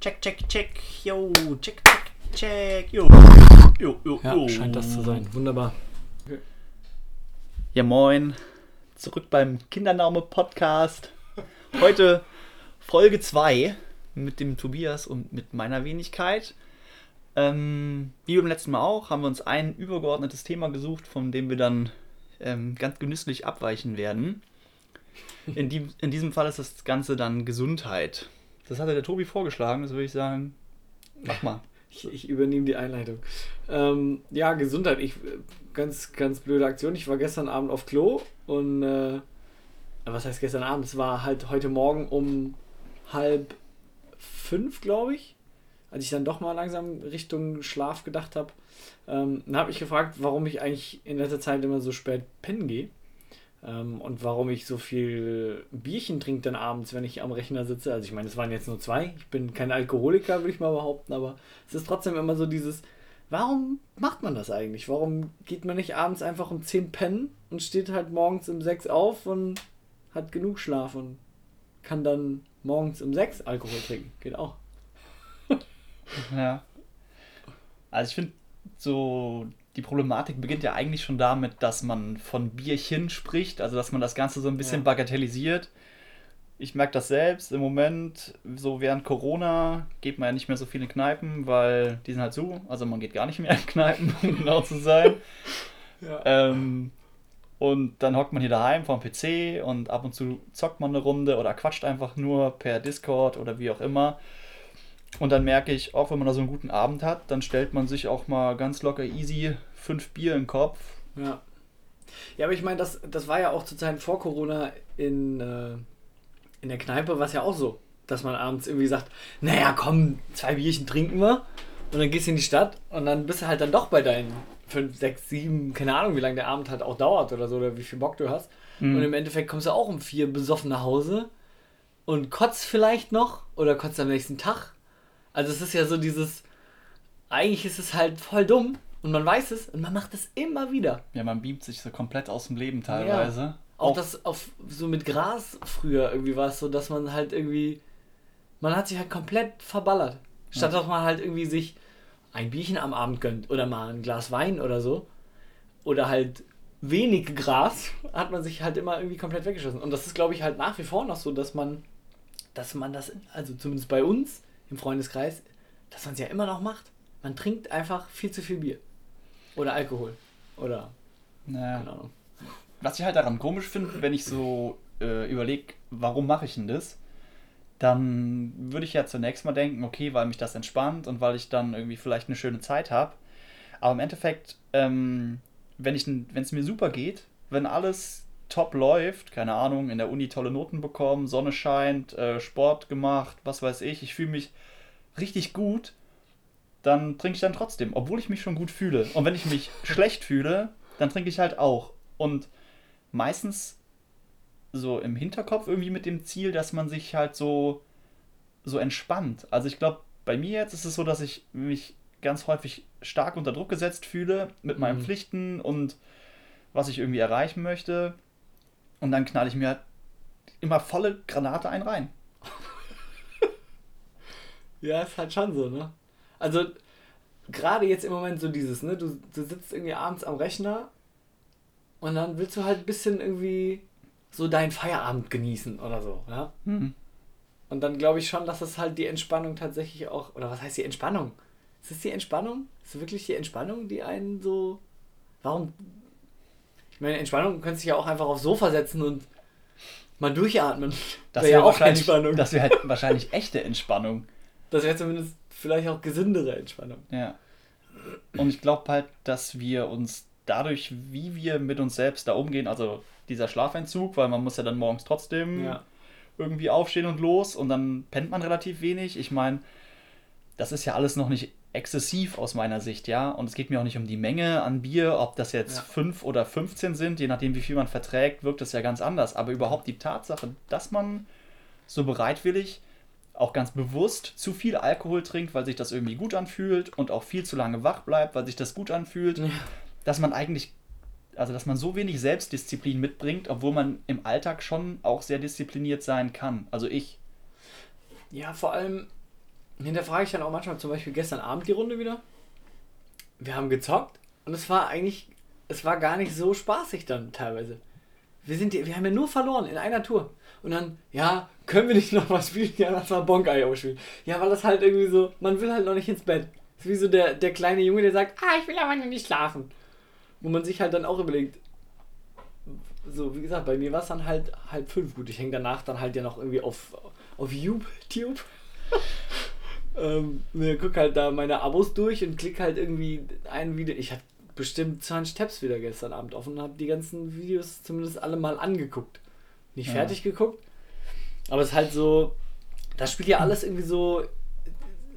Check, check, check. Yo, check, check, check. Yo, yo, yo, Ja, yo. scheint das zu sein. Wunderbar. Ja, moin. Zurück beim Kindername-Podcast. Heute Folge 2 mit dem Tobias und mit meiner Wenigkeit. Ähm, wie beim letzten Mal auch, haben wir uns ein übergeordnetes Thema gesucht, von dem wir dann ähm, ganz genüsslich abweichen werden. In, die, in diesem Fall ist das Ganze dann Gesundheit. Das hatte der Tobi vorgeschlagen, das würde ich sagen, mach mal. Ich, ich übernehme die Einleitung. Ähm, ja, Gesundheit. Ich, äh, ganz, ganz blöde Aktion. Ich war gestern Abend auf Klo und äh, was heißt gestern Abend? Es war halt heute Morgen um halb fünf, glaube ich. Als ich dann doch mal langsam Richtung Schlaf gedacht habe, ähm, dann habe ich gefragt, warum ich eigentlich in letzter Zeit immer so spät pennen gehe. Ähm, und warum ich so viel Bierchen trinke dann abends, wenn ich am Rechner sitze. Also ich meine, es waren jetzt nur zwei. Ich bin kein Alkoholiker, würde ich mal behaupten, aber es ist trotzdem immer so dieses, warum macht man das eigentlich? Warum geht man nicht abends einfach um 10 pennen und steht halt morgens um 6 auf und hat genug Schlaf und kann dann morgens um 6 Alkohol trinken? Geht auch. Ja. Also ich finde, so die Problematik beginnt ja eigentlich schon damit, dass man von Bierchen spricht, also dass man das Ganze so ein bisschen Ja. bagatellisiert. Ich merke das selbst im Moment, so während Corona geht man ja nicht mehr so viele Kneipen, weil die sind halt zu. Also man geht gar nicht mehr in Kneipen, um genau zu sein. Ja. Ähm, und dann hockt man hier daheim vorm PC und ab und zu zockt man eine Runde oder quatscht einfach nur per Discord oder wie auch immer. Und dann merke ich, auch wenn man da so einen guten Abend hat, dann stellt man sich auch mal ganz locker easy fünf Bier den Kopf. Ja. Ja, aber ich meine, das, das war ja auch zur Zeit vor Corona in, äh, in der Kneipe, war es ja auch so, dass man abends irgendwie sagt, naja, komm, zwei Bierchen trinken wir und dann gehst du in die Stadt und dann bist du halt dann doch bei deinen fünf, sechs, sieben, keine Ahnung, wie lange der Abend halt auch dauert oder so, oder wie viel Bock du hast. Mhm. Und im Endeffekt kommst du auch um vier besoffen nach Hause und kotzt vielleicht noch oder kotzt am nächsten Tag. Also es ist ja so dieses, eigentlich ist es halt voll dumm und man weiß es und man macht es immer wieder. Ja, man beamt sich so komplett aus dem Leben teilweise. Auch das auf so mit Gras früher irgendwie war es so, dass man halt irgendwie. Man hat sich halt komplett verballert. Statt dass man halt irgendwie sich ein Bierchen am Abend gönnt oder mal ein Glas Wein oder so. Oder halt wenig Gras, hat man sich halt immer irgendwie komplett weggeschossen. Und das ist, glaube ich, halt nach wie vor noch so, dass man, dass man das, also zumindest bei uns im Freundeskreis, dass man es ja immer noch macht. Man trinkt einfach viel zu viel Bier. Oder Alkohol. Oder, Naja. keine Ahnung. was ich halt daran komisch finde, wenn ich so äh, überlege, warum mache ich denn das, dann würde ich ja zunächst mal denken, okay, weil mich das entspannt und weil ich dann irgendwie vielleicht eine schöne Zeit habe. Aber im Endeffekt, ähm, wenn ich, wenn es mir super geht, wenn alles top läuft, keine Ahnung, in der Uni tolle Noten bekommen, Sonne scheint, äh, Sport gemacht, was weiß ich, ich fühle mich richtig gut, dann trinke ich dann trotzdem, obwohl ich mich schon gut fühle. Und wenn ich mich schlecht fühle, dann trinke ich halt auch. Und meistens so im Hinterkopf irgendwie mit dem Ziel, dass man sich halt so, so entspannt. Also ich glaube, bei mir jetzt ist es so, dass ich mich ganz häufig stark unter Druck gesetzt fühle mit meinen Mhm. Pflichten und was ich irgendwie erreichen möchte. Und dann knall ich mir halt immer volle Granate ein rein. Ja, ist halt schon so, ne? Also, gerade jetzt im Moment so dieses, ne? Du, du sitzt irgendwie abends am Rechner und dann willst du halt ein bisschen irgendwie so deinen Feierabend genießen oder so, ja? Hm. Und dann glaube ich schon, dass es halt die Entspannung tatsächlich auch, oder was heißt die Entspannung? Ist es die Entspannung? Ist es wirklich die Entspannung, die einen so. Warum? Ich meine, Entspannung, du könntest dich ja auch einfach aufs Sofa setzen und mal durchatmen. Das Wäre wäre ja auch Entspannung. das wäre halt wahrscheinlich echte Entspannung. Das wäre zumindest vielleicht auch gesündere Entspannung. Ja. Und ich glaube halt, dass wir uns dadurch, wie wir mit uns selbst da umgehen, also dieser Schlafentzug, weil man muss ja dann morgens trotzdem Ja. irgendwie aufstehen und los und dann pennt man relativ wenig. Ich meine, das ist ja alles noch nicht exzessiv aus meiner Sicht, ja. Und es geht mir auch nicht um die Menge an Bier, ob das jetzt Ja. 5 oder 15 sind, je nachdem, wie viel man verträgt, wirkt das ja ganz anders. Aber überhaupt die Tatsache, dass man so bereitwillig, auch ganz bewusst zu viel Alkohol trinkt, weil sich das irgendwie gut anfühlt und auch viel zu lange wach bleibt, weil sich das gut anfühlt, Ja. dass man eigentlich, also dass man so wenig Selbstdisziplin mitbringt, obwohl man im Alltag schon auch sehr diszipliniert sein kann. Also ich. Ja, vor allem, hinterfrage ich dann auch manchmal zum Beispiel gestern Abend die Runde wieder. Wir haben gezockt und es war eigentlich, es war gar nicht so spaßig dann teilweise. Wir, sind, wir haben ja nur verloren in einer Tour. Und dann, ja, können wir nicht noch was spielen? Ja, lass mal Bonkai ausspielen. Ja, weil das halt irgendwie so, man will halt noch nicht ins Bett. Das ist wie so der, der kleine Junge, der sagt, ah, ich will aber noch nicht schlafen. Wo man sich halt dann auch überlegt, so, wie gesagt, bei mir war es dann halt halb fünf. Gut, ich hänge danach dann halt ja noch irgendwie auf, auf YouTube. ähm, ne, guck halt da meine Abos durch und klick halt irgendwie ein Video. Ich habe bestimmt 20 Tabs wieder gestern Abend offen und habe die ganzen Videos zumindest alle mal angeguckt. Nicht ja. fertig geguckt, aber es ist halt so, das spielt ja alles irgendwie so,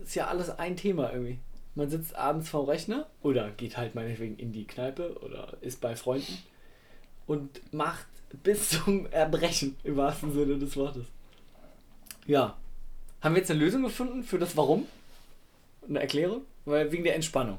ist ja alles ein Thema irgendwie. Man sitzt abends vorm Rechner oder geht halt meinetwegen in die Kneipe oder ist bei Freunden und macht bis zum Erbrechen im wahrsten Sinne des Wortes. Ja. Haben wir jetzt eine Lösung gefunden für das Warum? Eine Erklärung? Weil wegen der Entspannung.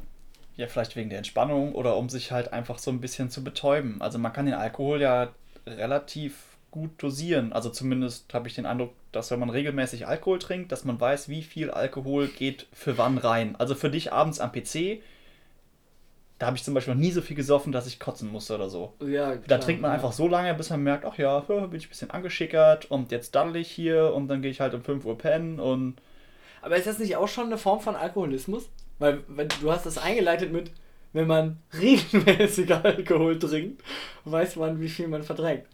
Ja, vielleicht wegen der Entspannung oder um sich halt einfach so ein bisschen zu betäuben. Also man kann den Alkohol ja relativ gut dosieren. Also zumindest habe ich den Eindruck, dass wenn man regelmäßig Alkohol trinkt, dass man weiß, wie viel Alkohol geht für wann rein. Also für dich abends am PC, da habe ich zum Beispiel noch nie so viel gesoffen, dass ich kotzen musste oder so. Ja, klar, da trinkt man ja. einfach so lange, bis man merkt, ach ja, bin ich ein bisschen angeschickert und jetzt daddel ich hier und dann gehe ich halt um 5 Uhr pennen und. Aber ist das nicht auch schon eine Form von Alkoholismus? Weil, weil du hast das eingeleitet mit, wenn man regelmäßig Alkohol trinkt, weiß man, wie viel man verträgt.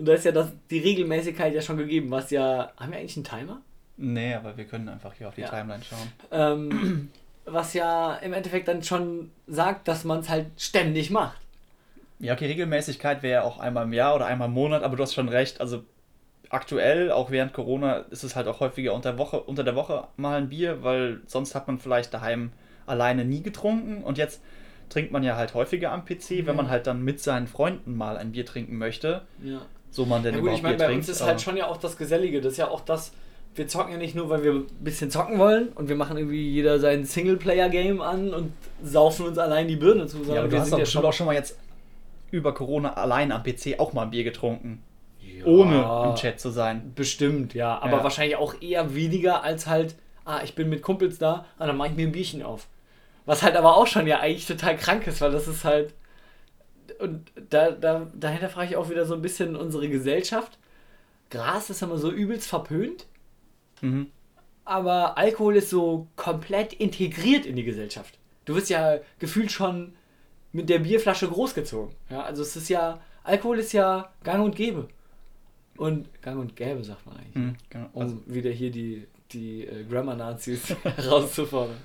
Und da ist ja das, die Regelmäßigkeit ja schon gegeben, was ja. Haben wir eigentlich einen Timer? Nee, aber wir können einfach hier auf die ja. Timeline schauen. Ähm, was ja im Endeffekt dann schon sagt, dass man es halt ständig macht. Ja, okay, Regelmäßigkeit wäre ja auch einmal im Jahr oder einmal im Monat, aber du hast schon recht. Also aktuell, auch während Corona, ist es halt auch häufiger unter, Woche, unter der Woche mal ein Bier, weil sonst hat man vielleicht daheim alleine nie getrunken und jetzt trinkt man ja halt häufiger am PC, mhm. wenn man halt dann mit seinen Freunden mal ein Bier trinken möchte. Ja so man denn ja, gut, überhaupt ich meine, bei trinkt, uns ist halt schon ja auch das Gesellige. Das ist ja auch das, wir zocken ja nicht nur, weil wir ein bisschen zocken wollen und wir machen irgendwie jeder sein Singleplayer-Game an und saufen uns allein die Birne zu. Ja, aber wir sind ja schon auch schon mal jetzt über Corona allein am PC auch mal ein Bier getrunken. Ja, ohne im Chat zu sein. Bestimmt, ja. Aber ja. wahrscheinlich auch eher weniger als halt, ah, ich bin mit Kumpels da, ah, dann mache ich mir ein Bierchen auf. Was halt aber auch schon ja eigentlich total krank ist, weil das ist halt und da, da, dahinter frage ich auch wieder so ein bisschen unsere Gesellschaft. Gras ist immer so übelst verpönt. Mhm. Aber Alkohol ist so komplett integriert in die Gesellschaft. Du wirst ja gefühlt schon mit der Bierflasche großgezogen. Ja, also es ist ja, Alkohol ist ja gang und gäbe. Und gang und gäbe, sagt man eigentlich. Mhm, genau. Um also wieder hier die, die äh, Grammar-Nazis herauszufordern.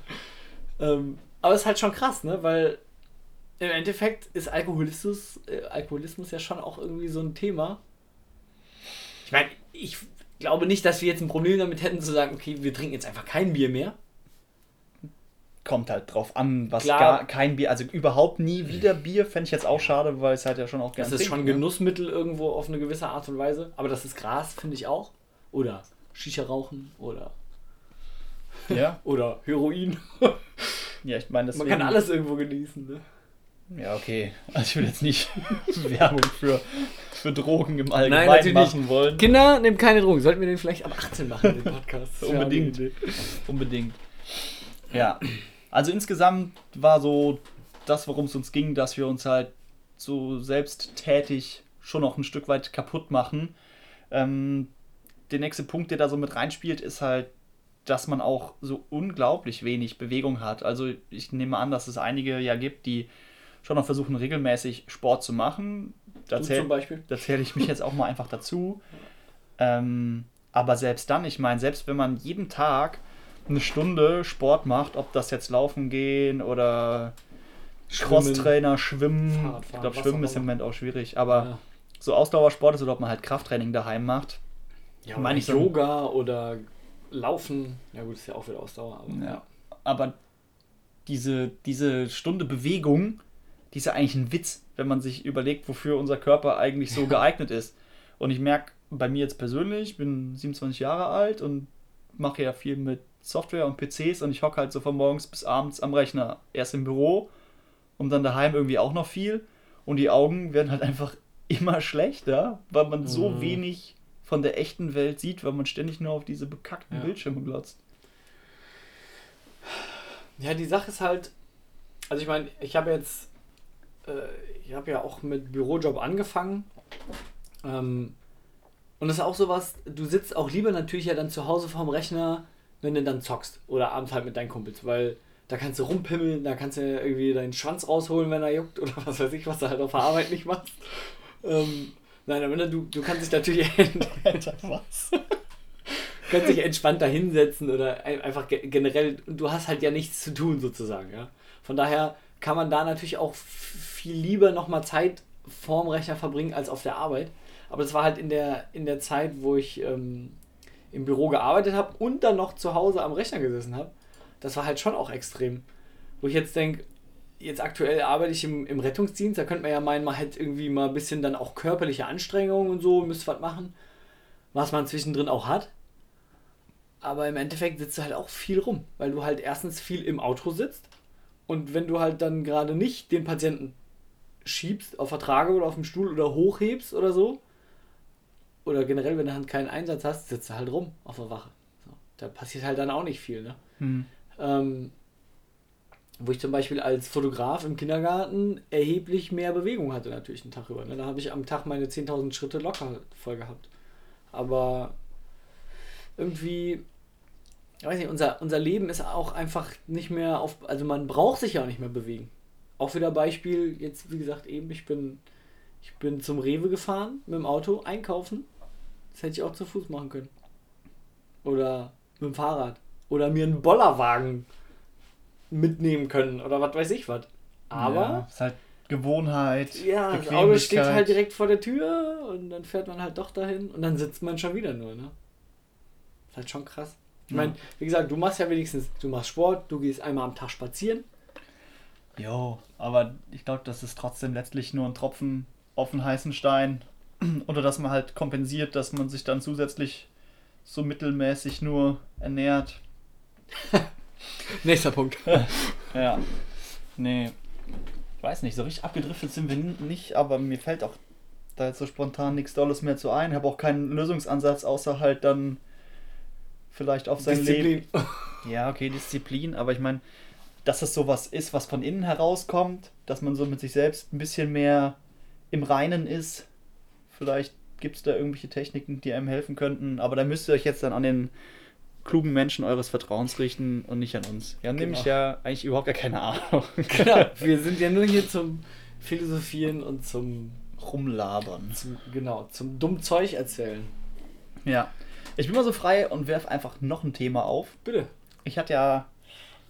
ähm, aber es ist halt schon krass, ne? Weil im Endeffekt ist Alkoholismus, äh, Alkoholismus ja schon auch irgendwie so ein Thema. Ich meine, ich glaube nicht, dass wir jetzt ein Problem damit hätten zu sagen, okay, wir trinken jetzt einfach kein Bier mehr. Kommt halt drauf an, was Klar. gar kein Bier, also überhaupt nie wieder Bier, fände ich jetzt auch schade, weil es halt ja schon auch gerne. Das ist schon ein Genussmittel irgendwo auf eine gewisse Art und Weise, aber das ist Gras, finde ich auch. Oder Shisha rauchen oder. Ja. oder Heroin. ja, ich meine, Man kann alles irgendwo genießen, ne? Ja, okay. Also ich will jetzt nicht Werbung für, für Drogen im Allgemeinen Nein, machen wollen. Kinder, nehmt keine Drogen. Sollten wir den vielleicht ab 18 machen, den Podcast? Unbedingt. Unbedingt. Ja. Also insgesamt war so das, worum es uns ging, dass wir uns halt so selbsttätig schon noch ein Stück weit kaputt machen. Ähm, der nächste Punkt, der da so mit reinspielt, ist halt, dass man auch so unglaublich wenig Bewegung hat. Also ich nehme an, dass es einige ja gibt, die schon noch versuchen, regelmäßig Sport zu machen. Da zähle zähl ich mich jetzt auch mal einfach dazu. Ähm, aber selbst dann, ich meine, selbst wenn man jeden Tag eine Stunde Sport macht, ob das jetzt Laufen gehen oder Crosstrainer, Schwimmen. Fahrradfahren, ich glaube, Schwimmen ist im Moment auch schwierig, aber ja. so Ausdauersport ist oder ob man halt Krafttraining daheim macht. Ja, meine ich Yoga oder Laufen. Ja, gut, ist ja auch wieder Ausdauer. Aber, ja. aber diese, diese Stunde Bewegung die ist ja eigentlich ein Witz, wenn man sich überlegt, wofür unser Körper eigentlich so geeignet ist. Und ich merke bei mir jetzt persönlich, ich bin 27 Jahre alt und mache ja viel mit Software und PCs und ich hocke halt so von morgens bis abends am Rechner. Erst im Büro und dann daheim irgendwie auch noch viel. Und die Augen werden halt einfach immer schlechter, weil man so mhm. wenig von der echten Welt sieht, weil man ständig nur auf diese bekackten ja. Bildschirme glotzt. Ja, die Sache ist halt, also ich meine, ich habe jetzt, ich habe ja auch mit Bürojob angefangen. Ähm, und das ist auch sowas, du sitzt auch lieber natürlich ja dann zu Hause vorm Rechner, wenn du dann zockst. Oder abends halt mit deinen Kumpels, weil da kannst du rumpimmeln, da kannst du irgendwie deinen Schwanz rausholen, wenn er juckt oder was weiß ich, was du halt auf der Arbeit nicht machst. Ähm, nein, aber du, du kannst dich natürlich. Alter, was? kannst dich entspannter hinsetzen oder einfach generell, du hast halt ja nichts zu tun sozusagen, ja. Von daher kann man da natürlich auch viel lieber nochmal Zeit vorm Rechner verbringen als auf der Arbeit. Aber das war halt in der, in der Zeit, wo ich ähm, im Büro gearbeitet habe und dann noch zu Hause am Rechner gesessen habe. Das war halt schon auch extrem. Wo ich jetzt denke, jetzt aktuell arbeite ich im, im Rettungsdienst, da könnte man ja meinen, man hätte irgendwie mal ein bisschen dann auch körperliche Anstrengungen und so, müsste was machen, was man zwischendrin auch hat. Aber im Endeffekt sitzt du halt auch viel rum, weil du halt erstens viel im Auto sitzt und wenn du halt dann gerade nicht den Patienten schiebst auf Vertrage oder auf dem Stuhl oder hochhebst oder so, oder generell, wenn du halt keinen Einsatz hast, sitzt du halt rum auf der Wache. So, da passiert halt dann auch nicht viel. Ne? Hm. Ähm, wo ich zum Beispiel als Fotograf im Kindergarten erheblich mehr Bewegung hatte, natürlich einen Tag über. Ne? Da habe ich am Tag meine 10.000 Schritte locker voll gehabt. Aber irgendwie, ich weiß nicht, unser, unser Leben ist auch einfach nicht mehr auf, also man braucht sich ja auch nicht mehr bewegen. Auch wieder Beispiel, jetzt wie gesagt eben, ich bin, ich bin zum Rewe gefahren mit dem Auto, einkaufen. Das hätte ich auch zu Fuß machen können. Oder mit dem Fahrrad. Oder mir einen Bollerwagen mitnehmen können oder was weiß ich was. Aber. Ja, ist halt Gewohnheit. Ja, das Auto steht halt direkt vor der Tür und dann fährt man halt doch dahin und dann sitzt man schon wieder nur, ne? Ist halt schon krass. Ich meine, wie gesagt, du machst ja wenigstens, du machst Sport, du gehst einmal am Tag spazieren. Jo, aber ich glaube, das ist trotzdem letztlich nur ein Tropfen auf den heißen Stein. Oder dass man halt kompensiert, dass man sich dann zusätzlich so mittelmäßig nur ernährt. Nächster Punkt. ja. Nee. Ich weiß nicht, so richtig abgedriftet sind wir nicht, aber mir fällt auch da jetzt so spontan nichts Dolles mehr zu ein. Ich habe auch keinen Lösungsansatz, außer halt dann vielleicht auf sein Disziplin. Leben. Ja, okay, Disziplin, aber ich meine, dass das sowas ist, was von innen herauskommt, dass man so mit sich selbst ein bisschen mehr im Reinen ist. Vielleicht gibt es da irgendwelche Techniken, die einem helfen könnten, aber da müsst ihr euch jetzt dann an den klugen Menschen eures Vertrauens richten und nicht an uns. Wir haben genau. nämlich ja eigentlich überhaupt gar keine Ahnung. Genau, wir sind ja nur hier zum Philosophieren und zum Rumlabern. Zum, genau, zum dumm Zeug erzählen. Ja. Ich bin mal so frei und werfe einfach noch ein Thema auf. Bitte. Ich hatte ja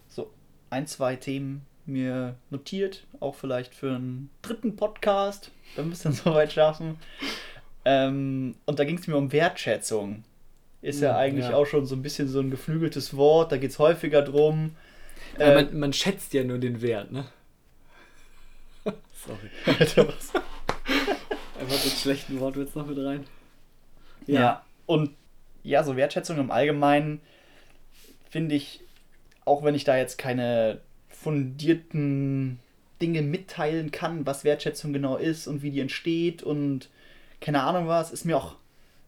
so ein, zwei Themen mir notiert, auch vielleicht für einen dritten Podcast, wenn wir es dann soweit schaffen. Ähm, und da ging es mir um Wertschätzung ist ja eigentlich ja. auch schon so ein bisschen so ein geflügeltes Wort, da geht es häufiger drum. Ja, äh, man, man, schätzt ja nur den Wert, ne? Sorry. Alter, was? Einfach den schlechten Wortwitz noch mit rein. Ja. ja, und ja, so Wertschätzung im Allgemeinen finde ich, auch wenn ich da jetzt keine fundierten Dinge mitteilen kann, was Wertschätzung genau ist und wie die entsteht und keine Ahnung was, ist mir auch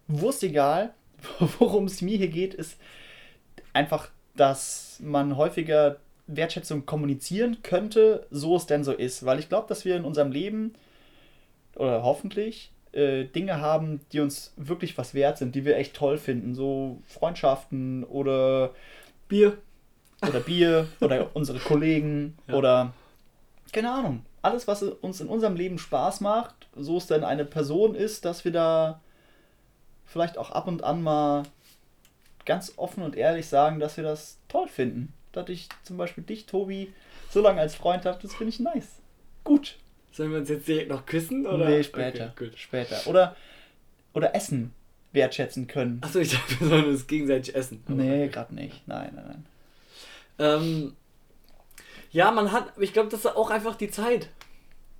wurstegal. worum es mir hier geht, ist einfach, dass man häufiger Wertschätzung kommunizieren könnte, so es denn so ist. Weil ich glaube, dass wir in unserem Leben, oder hoffentlich, äh, Dinge haben, die uns wirklich was wert sind, die wir echt toll finden. So Freundschaften oder Bier. Oder Bier oder unsere Kollegen ja. oder keine Ahnung. Alles, was uns in unserem Leben Spaß macht, so es denn eine Person ist, dass wir da vielleicht auch ab und an mal ganz offen und ehrlich sagen, dass wir das toll finden. Dass ich zum Beispiel dich, Tobi, so lange als Freund habe, das finde ich nice. Gut. Sollen wir uns jetzt direkt noch küssen? Oder? Nee, später. Okay, später. Oder, oder Essen wertschätzen können. Achso, ich dachte, wir sollen uns gegenseitig essen. Aber nee, okay. gerade nicht. Nein, nein, nein. Ähm, ja, man hat, ich glaube, das ist auch einfach die Zeit.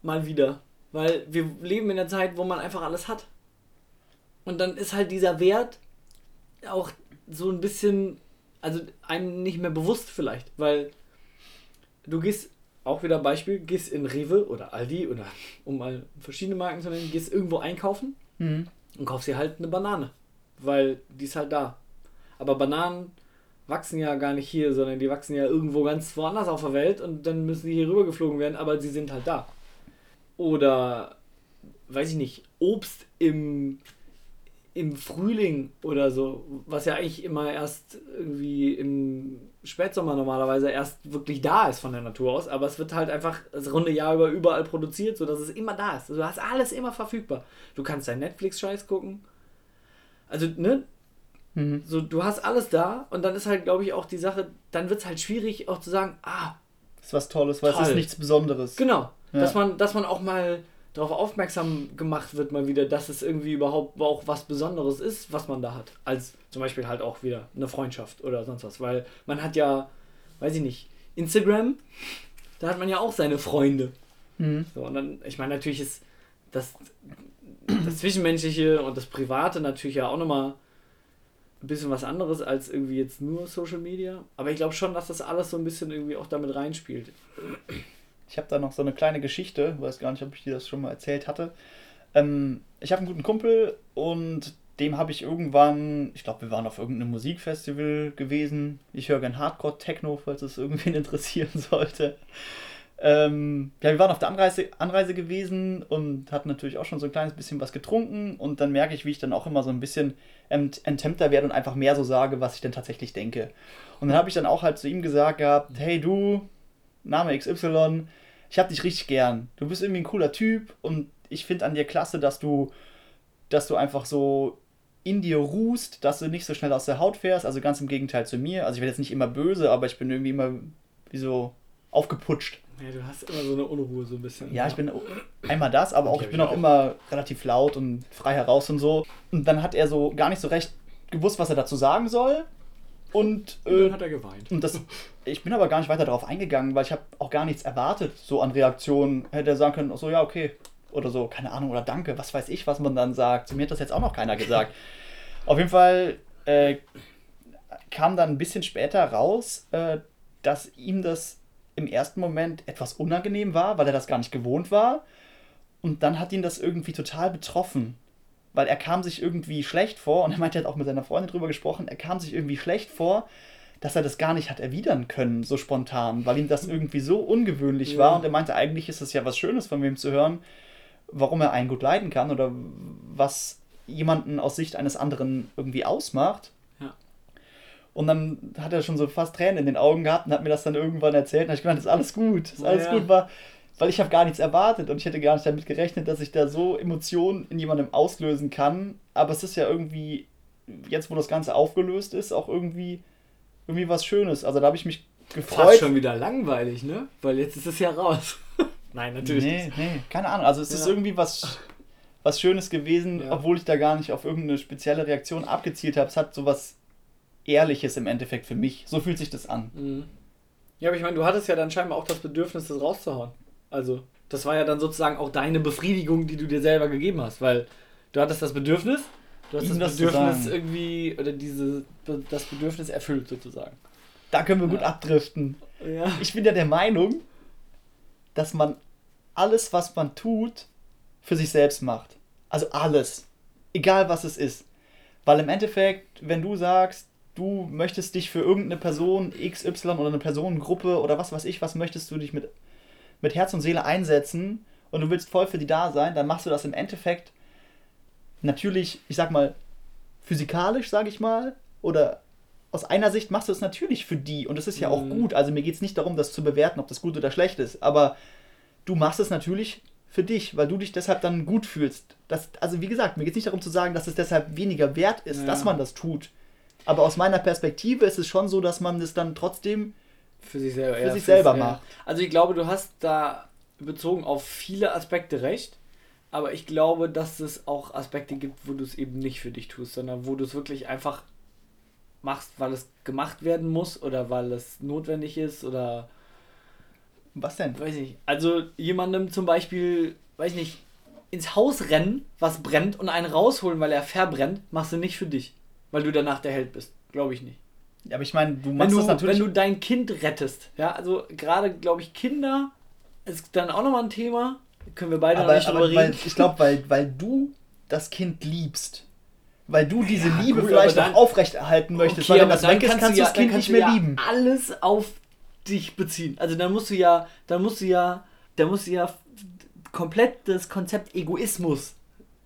Mal wieder. Weil wir leben in der Zeit, wo man einfach alles hat. Und dann ist halt dieser Wert auch so ein bisschen, also einem nicht mehr bewusst vielleicht, weil du gehst, auch wieder Beispiel, gehst in Rewe oder Aldi oder um mal verschiedene Marken zu nennen, gehst irgendwo einkaufen mhm. und kaufst dir halt eine Banane, weil die ist halt da. Aber Bananen wachsen ja gar nicht hier, sondern die wachsen ja irgendwo ganz woanders auf der Welt und dann müssen die hier rüber geflogen werden, aber sie sind halt da. Oder, weiß ich nicht, Obst im, im Frühling oder so, was ja eigentlich immer erst irgendwie im Spätsommer normalerweise erst wirklich da ist von der Natur aus, aber es wird halt einfach das runde Jahr über überall produziert, sodass es immer da ist. Also du hast alles immer verfügbar. Du kannst deinen Netflix-Scheiß gucken. Also, ne? Mhm. So, du hast alles da und dann ist halt, glaube ich, auch die Sache, dann wird es halt schwierig auch zu sagen, ah. Das ist was Tolles, weil toll. es ist nichts Besonderes. Genau. Ja. Dass, man, dass man auch mal darauf aufmerksam gemacht wird, mal wieder, dass es irgendwie überhaupt auch was Besonderes ist, was man da hat. Als zum Beispiel halt auch wieder eine Freundschaft oder sonst was. Weil man hat ja, weiß ich nicht, Instagram, da hat man ja auch seine Freunde. Mhm. So, und dann, ich meine, natürlich ist das, das Zwischenmenschliche und das Private natürlich ja auch nochmal ein bisschen was anderes als irgendwie jetzt nur Social Media. Aber ich glaube schon, dass das alles so ein bisschen irgendwie auch damit reinspielt. Ich habe da noch so eine kleine Geschichte, weiß gar nicht, ob ich dir das schon mal erzählt hatte. Ähm, ich habe einen guten Kumpel und dem habe ich irgendwann, ich glaube, wir waren auf irgendeinem Musikfestival gewesen. Ich höre gern Hardcore-Techno, falls es irgendwen interessieren sollte. Ähm, ja, wir waren auf der Anreise, Anreise gewesen und hatten natürlich auch schon so ein kleines bisschen was getrunken und dann merke ich, wie ich dann auch immer so ein bisschen ent enthemmter werde und einfach mehr so sage, was ich denn tatsächlich denke. Und dann habe ich dann auch halt zu ihm gesagt gehabt, hey du, Name XY, ich hab dich richtig gern. Du bist irgendwie ein cooler Typ und ich finde an dir klasse, dass du, dass du einfach so in dir ruhst, dass du nicht so schnell aus der Haut fährst. Also ganz im Gegenteil zu mir. Also ich werde jetzt nicht immer böse, aber ich bin irgendwie immer wie so aufgeputscht. Ja, du hast immer so eine Unruhe so ein bisschen. Ja, ich bin einmal das, aber auch ich bin auch, auch immer relativ laut und frei heraus und so. Und dann hat er so gar nicht so recht gewusst, was er dazu sagen soll. Und, und dann äh, hat er geweint. Und das, ich bin aber gar nicht weiter darauf eingegangen, weil ich habe auch gar nichts erwartet, so an Reaktionen. Hätte er sagen können, so ja, okay. Oder so, keine Ahnung, oder danke, was weiß ich, was man dann sagt. Zu mir hat das jetzt auch noch keiner gesagt. Auf jeden Fall äh, kam dann ein bisschen später raus, äh, dass ihm das im ersten Moment etwas unangenehm war, weil er das gar nicht gewohnt war. Und dann hat ihn das irgendwie total betroffen weil er kam sich irgendwie schlecht vor und er meinte, er hat auch mit seiner Freundin drüber gesprochen, er kam sich irgendwie schlecht vor, dass er das gar nicht hat erwidern können, so spontan, weil ihm das irgendwie so ungewöhnlich ja. war und er meinte, eigentlich ist es ja was Schönes von wem zu hören, warum er einen gut leiden kann oder was jemanden aus Sicht eines anderen irgendwie ausmacht. Ja. Und dann hat er schon so fast Tränen in den Augen gehabt und hat mir das dann irgendwann erzählt. Und habe ich gemeint, ist alles gut, ist alles ja. gut. War, weil ich habe gar nichts erwartet und ich hätte gar nicht damit gerechnet, dass ich da so Emotionen in jemandem auslösen kann. Aber es ist ja irgendwie, jetzt wo das Ganze aufgelöst ist, auch irgendwie, irgendwie was Schönes. Also da habe ich mich gefreut. Fast schon wieder langweilig, ne? Weil jetzt ist es ja raus. Nein, natürlich nee, nicht. Nee, keine Ahnung. Also es ja. ist irgendwie was, was Schönes gewesen, ja. obwohl ich da gar nicht auf irgendeine spezielle Reaktion abgezielt habe. Es hat so was Ehrliches im Endeffekt für mich. So fühlt sich das an. Mhm. Ja, aber ich meine, du hattest ja dann scheinbar auch das Bedürfnis, das rauszuhauen. Also, das war ja dann sozusagen auch deine Befriedigung, die du dir selber gegeben hast, weil du hattest das Bedürfnis, du hast das, das Bedürfnis irgendwie, oder diese, das Bedürfnis erfüllt sozusagen. Da können wir gut abdriften. Ja. Ich bin ja der Meinung, dass man alles, was man tut, für sich selbst macht. Also alles. Egal was es ist. Weil im Endeffekt, wenn du sagst, du möchtest dich für irgendeine Person XY oder eine Personengruppe oder was weiß ich, was möchtest du dich mit mit Herz und Seele einsetzen und du willst voll für die da sein, dann machst du das im Endeffekt natürlich, ich sag mal, physikalisch, sag ich mal, oder aus einer Sicht machst du es natürlich für die und das ist ja auch mhm. gut. Also mir geht es nicht darum, das zu bewerten, ob das gut oder schlecht ist, aber du machst es natürlich für dich, weil du dich deshalb dann gut fühlst. Das, also wie gesagt, mir geht es nicht darum zu sagen, dass es deshalb weniger wert ist, ja. dass man das tut. Aber aus meiner Perspektive ist es schon so, dass man es dann trotzdem für sich selber, für ja, sich selber macht. Also ich glaube, du hast da bezogen auf viele Aspekte recht, aber ich glaube, dass es auch Aspekte gibt, wo du es eben nicht für dich tust, sondern wo du es wirklich einfach machst, weil es gemacht werden muss oder weil es notwendig ist oder was denn? Weiß ich. Also jemandem zum Beispiel, weiß ich nicht, ins Haus rennen, was brennt und einen rausholen, weil er verbrennt, machst du nicht für dich, weil du danach der Held bist. Glaube ich nicht. Ja, aber ich meine, du machst du, das natürlich. Wenn du dein Kind rettest, ja, also gerade, glaube ich, Kinder ist dann auch nochmal ein Thema. Können wir beide aber, noch nicht drüber reden. Weil, ich glaube, weil, weil du das Kind liebst, weil du diese Ja, Liebe gut, vielleicht aber noch dann- aufrechterhalten möchtest, Okay, weil wenn aber das dann weg ist, kannst kannst du ja, das dann Kind nicht mehr ja lieben. alles auf dich beziehen. Also dann musst du ja, dann musst du ja, dann musst du ja komplett das Konzept Egoismus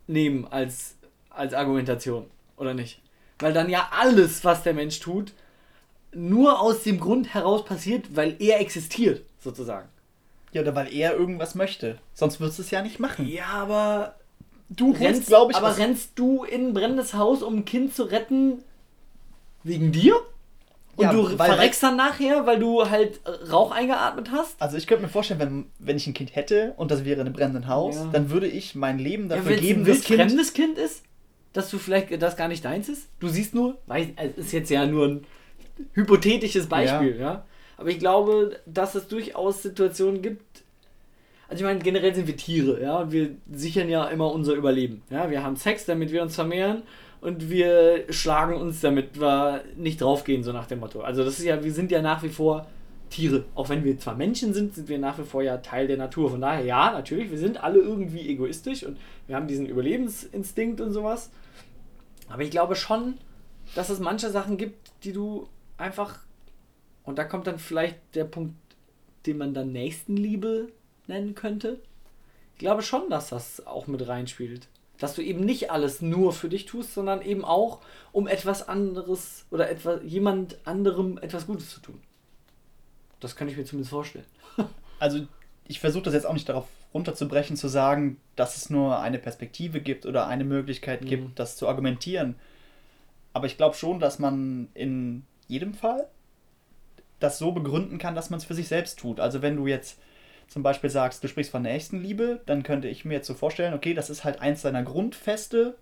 nehmen als, als Argumentation, oder nicht? Weil dann ja alles, was der Mensch tut, nur aus dem Grund heraus passiert, weil er existiert, sozusagen. Ja, oder weil er irgendwas möchte. Sonst würdest du es ja nicht machen. Ja, aber Du rennst, glaube ich, aber rennst du in ein brennendes Haus, um ein Kind zu retten, wegen dir? Und Ja, du weil- verreckst dann nachher, weil du halt Rauch eingeatmet hast? Also ich könnte mir vorstellen, wenn, wenn ich ein Kind hätte und das wäre in einem brennenden Haus, Ja. dann würde ich mein Leben Ja, dafür es geben, ein das wild Kind... fremdes Kind ist, dass du vielleicht das gar nicht deins ist? Du siehst nur, weiß, es ist jetzt ja nur ein hypothetisches Beispiel, ja. Aber ich glaube, dass es durchaus Situationen gibt. Also ich meine, generell sind wir Tiere, ja, und wir sichern ja immer unser Überleben. Ja, wir haben Sex, damit wir uns vermehren und wir schlagen uns, damit wir nicht draufgehen, so nach dem Motto. Also das ist ja, wir sind ja nach wie vor Tiere. Auch wenn wir zwar Menschen sind, sind wir nach wie vor ja Teil der Natur. Von daher, ja, natürlich, wir sind alle irgendwie egoistisch und wir haben diesen Überlebensinstinkt und sowas. Aber ich glaube schon, dass es manche Sachen gibt, die du einfach. Und da kommt dann vielleicht der Punkt, den man dann Nächstenliebe nennen könnte. Ich glaube schon, dass das auch mit reinspielt. Dass du eben nicht alles nur für dich tust, sondern eben auch, um etwas anderes oder etwas, jemand anderem etwas Gutes zu tun. Das kann ich mir zumindest vorstellen. Also ich versuche das jetzt auch nicht darauf runterzubrechen, zu sagen, dass es nur eine Perspektive gibt oder eine Möglichkeit Mhm. gibt, das zu argumentieren. Aber ich glaube schon, dass man in jedem Fall das so begründen kann, dass man es für sich selbst tut. Also wenn du jetzt zum Beispiel sagst, du sprichst von Nächstenliebe, dann könnte ich mir jetzt so vorstellen, okay, das ist halt eins deiner Grundfeste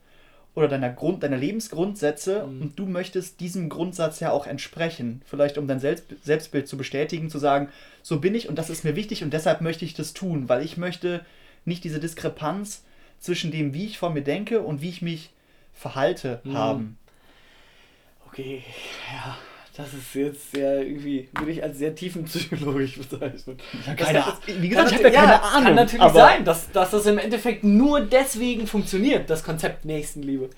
oder deiner Grund, deiner Lebensgrundsätze Mhm. und du möchtest diesem Grundsatz ja auch entsprechen. Vielleicht um dein Selbst Selbstbild zu bestätigen, zu sagen, so bin ich und das ist mir wichtig und deshalb möchte ich das tun, weil ich möchte nicht diese Diskrepanz zwischen dem, wie ich von mir denke und wie ich mich verhalte, Mhm. haben. Okay, ja, das ist jetzt sehr irgendwie, würde ich als sehr tiefenpsychologisch bezeichnen. Ja, Das- keine das- Ahnung. Wie gesagt, ich habe ja keine Ahnung. Kann natürlich sein, dass, dass das im Endeffekt nur deswegen funktioniert, das Konzept Nächstenliebe.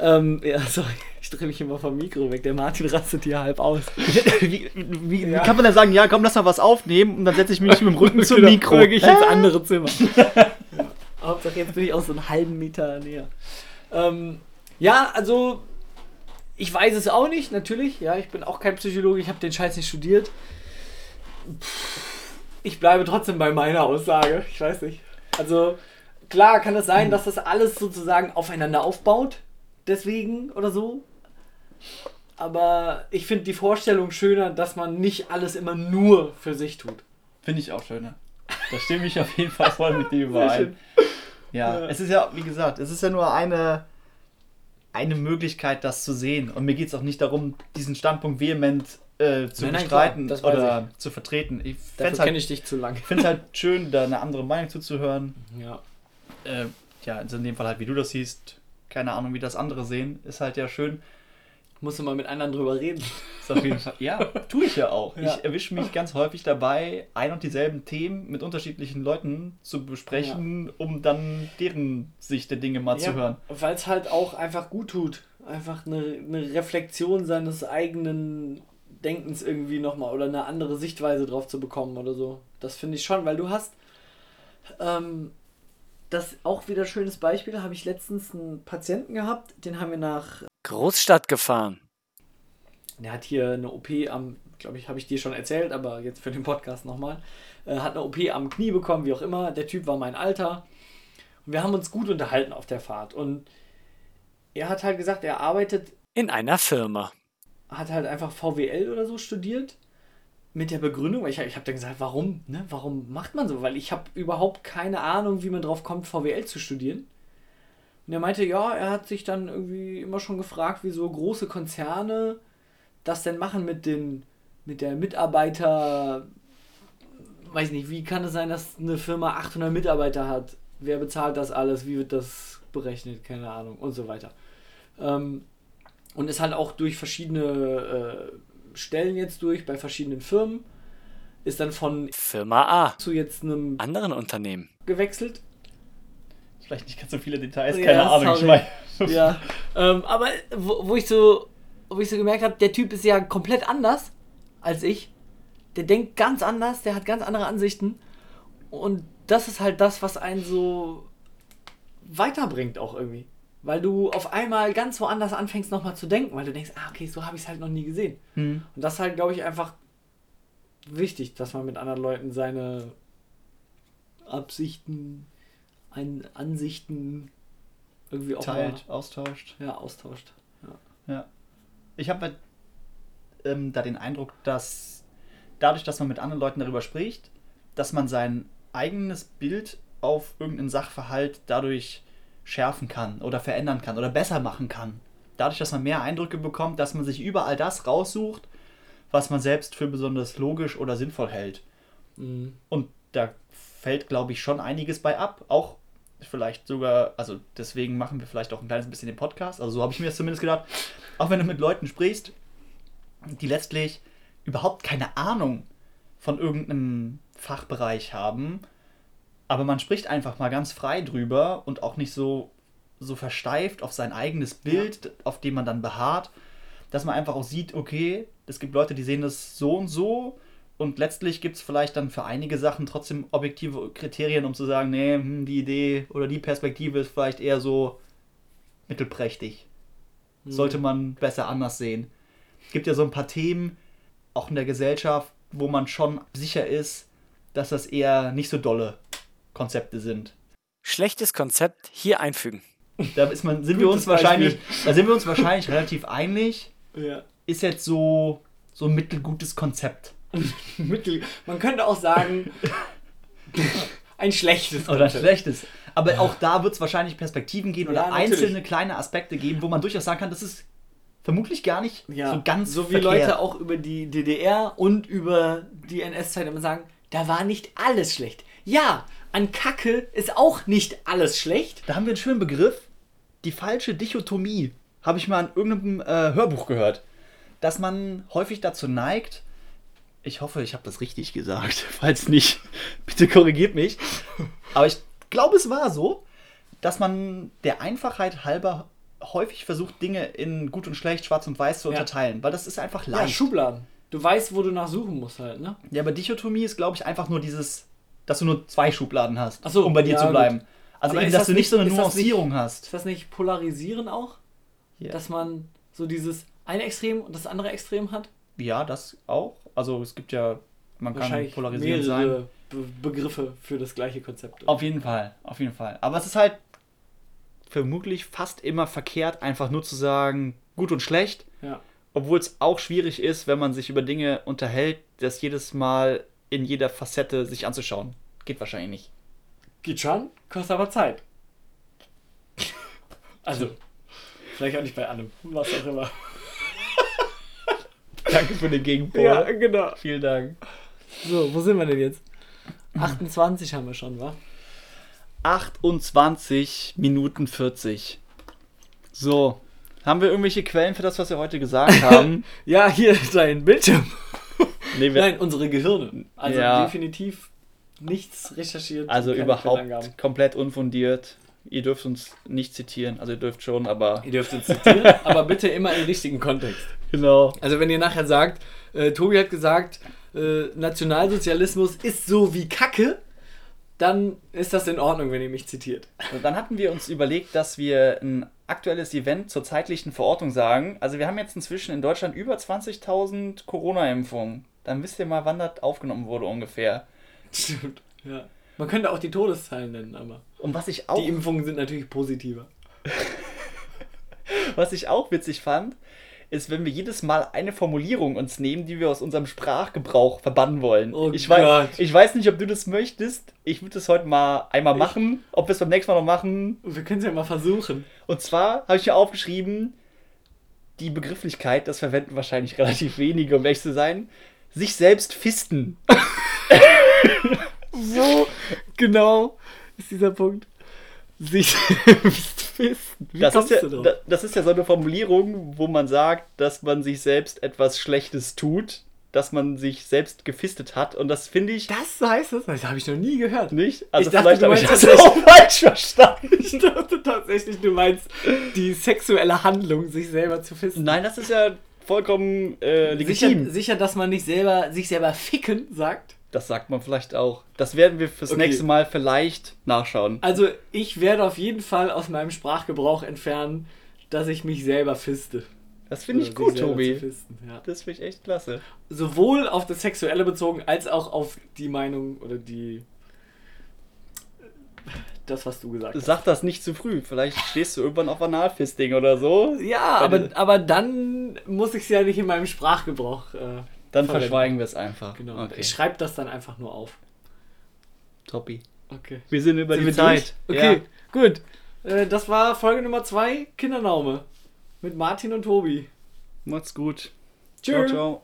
Ähm, ja, sorry, ich drehe mich immer vom Mikro weg. Der Martin rastet hier halb aus. wie, wie, Ja. wie kann man dann sagen, ja, komm, lass mal was aufnehmen und dann setze ich mich mit dem Rücken zum Genau, Mikro. Gehe ich ins andere Zimmer. Hauptsache jetzt bin ich auch so einen halben Meter näher. Ähm, ja, also ich weiß es auch nicht, natürlich. Ja, ich bin auch kein Psychologe, ich habe den Scheiß nicht studiert. Ich bleibe trotzdem bei meiner Aussage. Ich weiß nicht. Also klar kann es sein, dass das alles sozusagen aufeinander aufbaut. Deswegen oder so. Aber ich finde die Vorstellung schöner, dass man nicht alles immer nur für sich tut. Finde ich auch schöner. Da stimme ich auf jeden Fall voll mit dir überein. Ja. es ist ja, wie gesagt, es ist ja nur eine, eine Möglichkeit, das zu sehen. Und mir geht es auch nicht darum, diesen Standpunkt vehement äh, zu Nein, nein, bestreiten klar, oder zu vertreten. Ich Dafür kenne halt, ich dich zu lange. find's halt schön, da eine andere Meinung zuzuhören. Ja. Äh, ja, in dem Fall halt, wie du das siehst. Keine Ahnung, wie das andere sehen. Ist halt ja schön. Musst du mal mit anderen drüber reden. Ist auf jeden Fall. Ja, tue ich ja auch. Ja. Ich erwische mich ganz häufig dabei, ein und dieselben Themen mit unterschiedlichen Leuten zu besprechen, um dann deren Sicht der Dinge mal zu hören. Weil es halt auch einfach gut tut. Einfach eine, eine Reflexion seines eigenen Denkens irgendwie nochmal oder eine andere Sichtweise drauf zu bekommen oder so. Das finde ich schon, weil du hast. Ähm, das auch wieder schönes Beispiel, habe ich letztens einen Patienten gehabt, den haben wir nach Großstadt gefahren. Der hat hier eine OP am, glaube ich, habe ich dir schon erzählt, aber jetzt für den Podcast nochmal. Äh, hat eine OP am Knie bekommen, wie auch immer. Der Typ war mein Alter. Und wir haben uns gut unterhalten auf der Fahrt. Und er hat halt gesagt, er arbeitet, In einer Firma. hat halt einfach VWL oder so studiert. Mit der Begründung, weil ich, ich habe dann gesagt, warum, ne? Warum macht man so? Weil ich habe überhaupt keine Ahnung, wie man drauf kommt, VWL zu studieren. Und er meinte, ja, er hat sich dann irgendwie immer schon gefragt, wie so große Konzerne das denn machen mit den mit der Mitarbeiter weiß nicht, wie kann es sein, dass eine Firma 800 Mitarbeiter hat? Wer bezahlt das alles? Wie wird das berechnet? Keine Ahnung und so weiter. Ähm, und ist halt auch durch verschiedene äh, Stellen jetzt durch, bei verschiedenen Firmen, ist dann von Firma A. zu jetzt einem Anderen Unternehmen. gewechselt. Vielleicht nicht ganz so viele Details, Ja, keine Ahnung. Ich meine, ja. Ähm, aber wo, wo ich so, wo ich so gemerkt habe, der Typ ist ja komplett anders als ich. Der denkt ganz anders, der hat ganz andere Ansichten. Und das ist halt das, was einen so weiterbringt auch irgendwie. Weil du auf einmal ganz woanders anfängst nochmal zu denken, weil du denkst, ah, okay, so habe ich es halt noch nie gesehen. Hm. Und das ist halt, glaube ich, einfach wichtig, dass man mit anderen Leuten seine Absichten, ein, Ansichten irgendwie auch Teilt, austauscht. mal ja, austauscht. Ja. Ich habe halt, ähm, da den Eindruck, dass dadurch, dass man mit anderen Leuten darüber spricht, dass man sein eigenes Bild auf irgendeinen Sachverhalt dadurch schärfen kann oder verändern kann oder besser machen kann. Dadurch, dass man mehr Eindrücke bekommt, dass man sich überall das raussucht, was man selbst für besonders logisch oder sinnvoll hält. Mhm. Und da fällt, glaube ich, schon einiges bei ab. Auch vielleicht sogar, also deswegen machen wir vielleicht auch ein kleines bisschen den Podcast. Also so habe ich mir das zumindest gedacht. Auch wenn du mit Leuten sprichst, die letztlich überhaupt keine Ahnung von irgendeinem Fachbereich haben, aber man spricht einfach mal ganz frei drüber und auch nicht so, so versteift auf sein eigenes Bild, auf dem man dann beharrt, dass man einfach auch sieht, okay, es gibt Leute, die sehen das so und so und letztlich gibt es vielleicht dann für einige Sachen trotzdem objektive Kriterien, um zu sagen, nee, hm, die Idee oder die Perspektive ist vielleicht eher so mittelprächtig. Sollte man besser anders sehen. Es gibt ja so ein paar Themen, auch in der Gesellschaft, wo man schon sicher ist, dass das eher nicht so dolle Konzepte sind. Schlechtes Konzept hier einfügen. Da ist man, sind wir uns wahrscheinlich, da sind wir uns wahrscheinlich relativ einig. Ja. Ist jetzt so, so ein mittelgutes Konzept. Mittel. Man könnte auch sagen, ein schlechtes Oder ein schlechtes. Aber auch da wird es wahrscheinlich Perspektiven geben oder natürlich. einzelne kleine Aspekte geben, wo man durchaus sagen kann, das ist vermutlich gar nicht Ja, so ganz so wie verkehrt. Leute auch über die DDR und über die NS-Zeit immer sagen, da war nicht alles schlecht. Ja, an Kacke ist auch nicht alles schlecht. Da haben wir einen schönen Begriff. Die falsche Dichotomie. Habe ich mal in irgendeinem äh, Hörbuch gehört. Dass man häufig dazu neigt, ich hoffe, ich habe das richtig gesagt. Falls nicht, bitte korrigiert mich. Aber ich glaube, es war so, dass man der Einfachheit halber häufig versucht, Dinge in gut und schlecht, schwarz und weiß zu Ja. unterteilen. Weil das ist einfach Ja, leicht. Schubladen. Du weißt, wo du nachsuchen musst halt, ne? Ja, aber Dichotomie ist, glaube ich, einfach nur dieses, dass du nur zwei Schubladen hast, so, um bei dir ja, zu gut. bleiben. Also Aber eben, dass das du nicht so eine das nicht- Nuancierung hast. Ist das nicht polarisieren auch? Ja. Dass man so dieses eine Extrem und das andere Extrem hat? Ja, das auch. Also es gibt ja, man kann polarisierend sein. Be Begriffe für das gleiche Konzept. Auf jeden Fall, auf jeden Fall. Aber es ist halt vermutlich fast immer verkehrt, einfach nur zu sagen, gut und schlecht. Ja. Obwohl es auch schwierig ist, wenn man sich über Dinge unterhält, das jedes Mal in jeder Facette sich anzuschauen. Geht wahrscheinlich nicht. Geht schon, kostet aber Zeit. Also, vielleicht auch nicht bei allem, was auch immer. Danke für den Gegenpol. genau. Vielen Dank. So, wo sind wir denn jetzt? 28 haben wir schon, wa? 28 Minuten 40. So. Haben wir irgendwelche Quellen für das, was wir heute gesagt haben? Ja, hier ist dein Bildschirm. nee, Nein, unsere Gehirne. Also Ja. definitiv nichts recherchiert. also überhaupt komplett unfundiert. Ihr dürft uns nicht zitieren. Also ihr dürft schon, aber Ihr dürft uns zitieren, aber bitte immer im richtigen Kontext. genau. Also wenn ihr nachher sagt, äh, Tobi hat gesagt, äh, Nationalsozialismus ist so wie Kacke, dann ist das in Ordnung, wenn ihr mich zitiert. Und dann hatten wir uns überlegt, dass wir ein aktuelles Event zur zeitlichen Verortung sagen. Also wir haben jetzt inzwischen in Deutschland über 20.000 Corona-Impfungen. Dann wisst ihr mal, wann das aufgenommen wurde ungefähr. Stimmt. Ja. Man könnte auch die Todeszahlen nennen, aber Und was ich auch, die Impfungen sind natürlich positiver. was ich auch witzig fand, ist, wenn wir jedes Mal eine Formulierung uns nehmen, die wir aus unserem Sprachgebrauch verbannen wollen. Oh ich, Gott. weiß, ich weiß nicht, ob du das möchtest. Ich würde das heute mal einmal machen. Ob wir es beim nächsten Mal noch machen, Wir können es ja mal versuchen. Und zwar habe ich mir aufgeschrieben, die Begrifflichkeit, das verwenden wahrscheinlich relativ wenige, um ehrlich zu sein, sich selbst fisten. So genau ist dieser Punkt. Sich selbst fisten. Wie Das ist, ja, da- das ist ja so eine Formulierung, wo man sagt, dass man sich selbst etwas Schlechtes tut, dass man sich selbst gefistet hat. Und das finde ich Das heißt das? Das habe ich noch nie gehört. nicht. Also Ich vielleicht habe ich das auch falsch verstanden. Ich dachte tatsächlich, du meinst die sexuelle Handlung, sich selber zu fisten. Nein, das ist ja vollkommen äh, Sicher, legitim. sicher, dass man nicht selber sich selber ficken sagt. Das sagt man vielleicht auch. Das werden wir fürs Okay. nächste Mal vielleicht nachschauen. Also ich werde auf jeden Fall aus meinem Sprachgebrauch entfernen, dass ich mich selber fiste. Das finde ich sich gut, Tobi. fisten, ja. Das finde ich echt klasse. Sowohl auf das Sexuelle bezogen, als auch auf die Meinung oder die. Das, was du gesagt hast. Sag das nicht zu früh. Vielleicht stehst du irgendwann auf Analfisting oder so. Ja, aber, aber dann muss ich es ja nicht in meinem Sprachgebrauch. Äh, Dann verwenden. verschweigen wir es einfach. Genau. Okay. Ich schreibe das dann einfach nur auf. Toppi. Okay. Wir sind über Sind die Zeit. durch? Okay, gut. Äh, das war Folge Nummer 2, Kindernaume. Mit Martin und Tobi. Ja. Macht's gut. Tschüss. Ciao, ciao.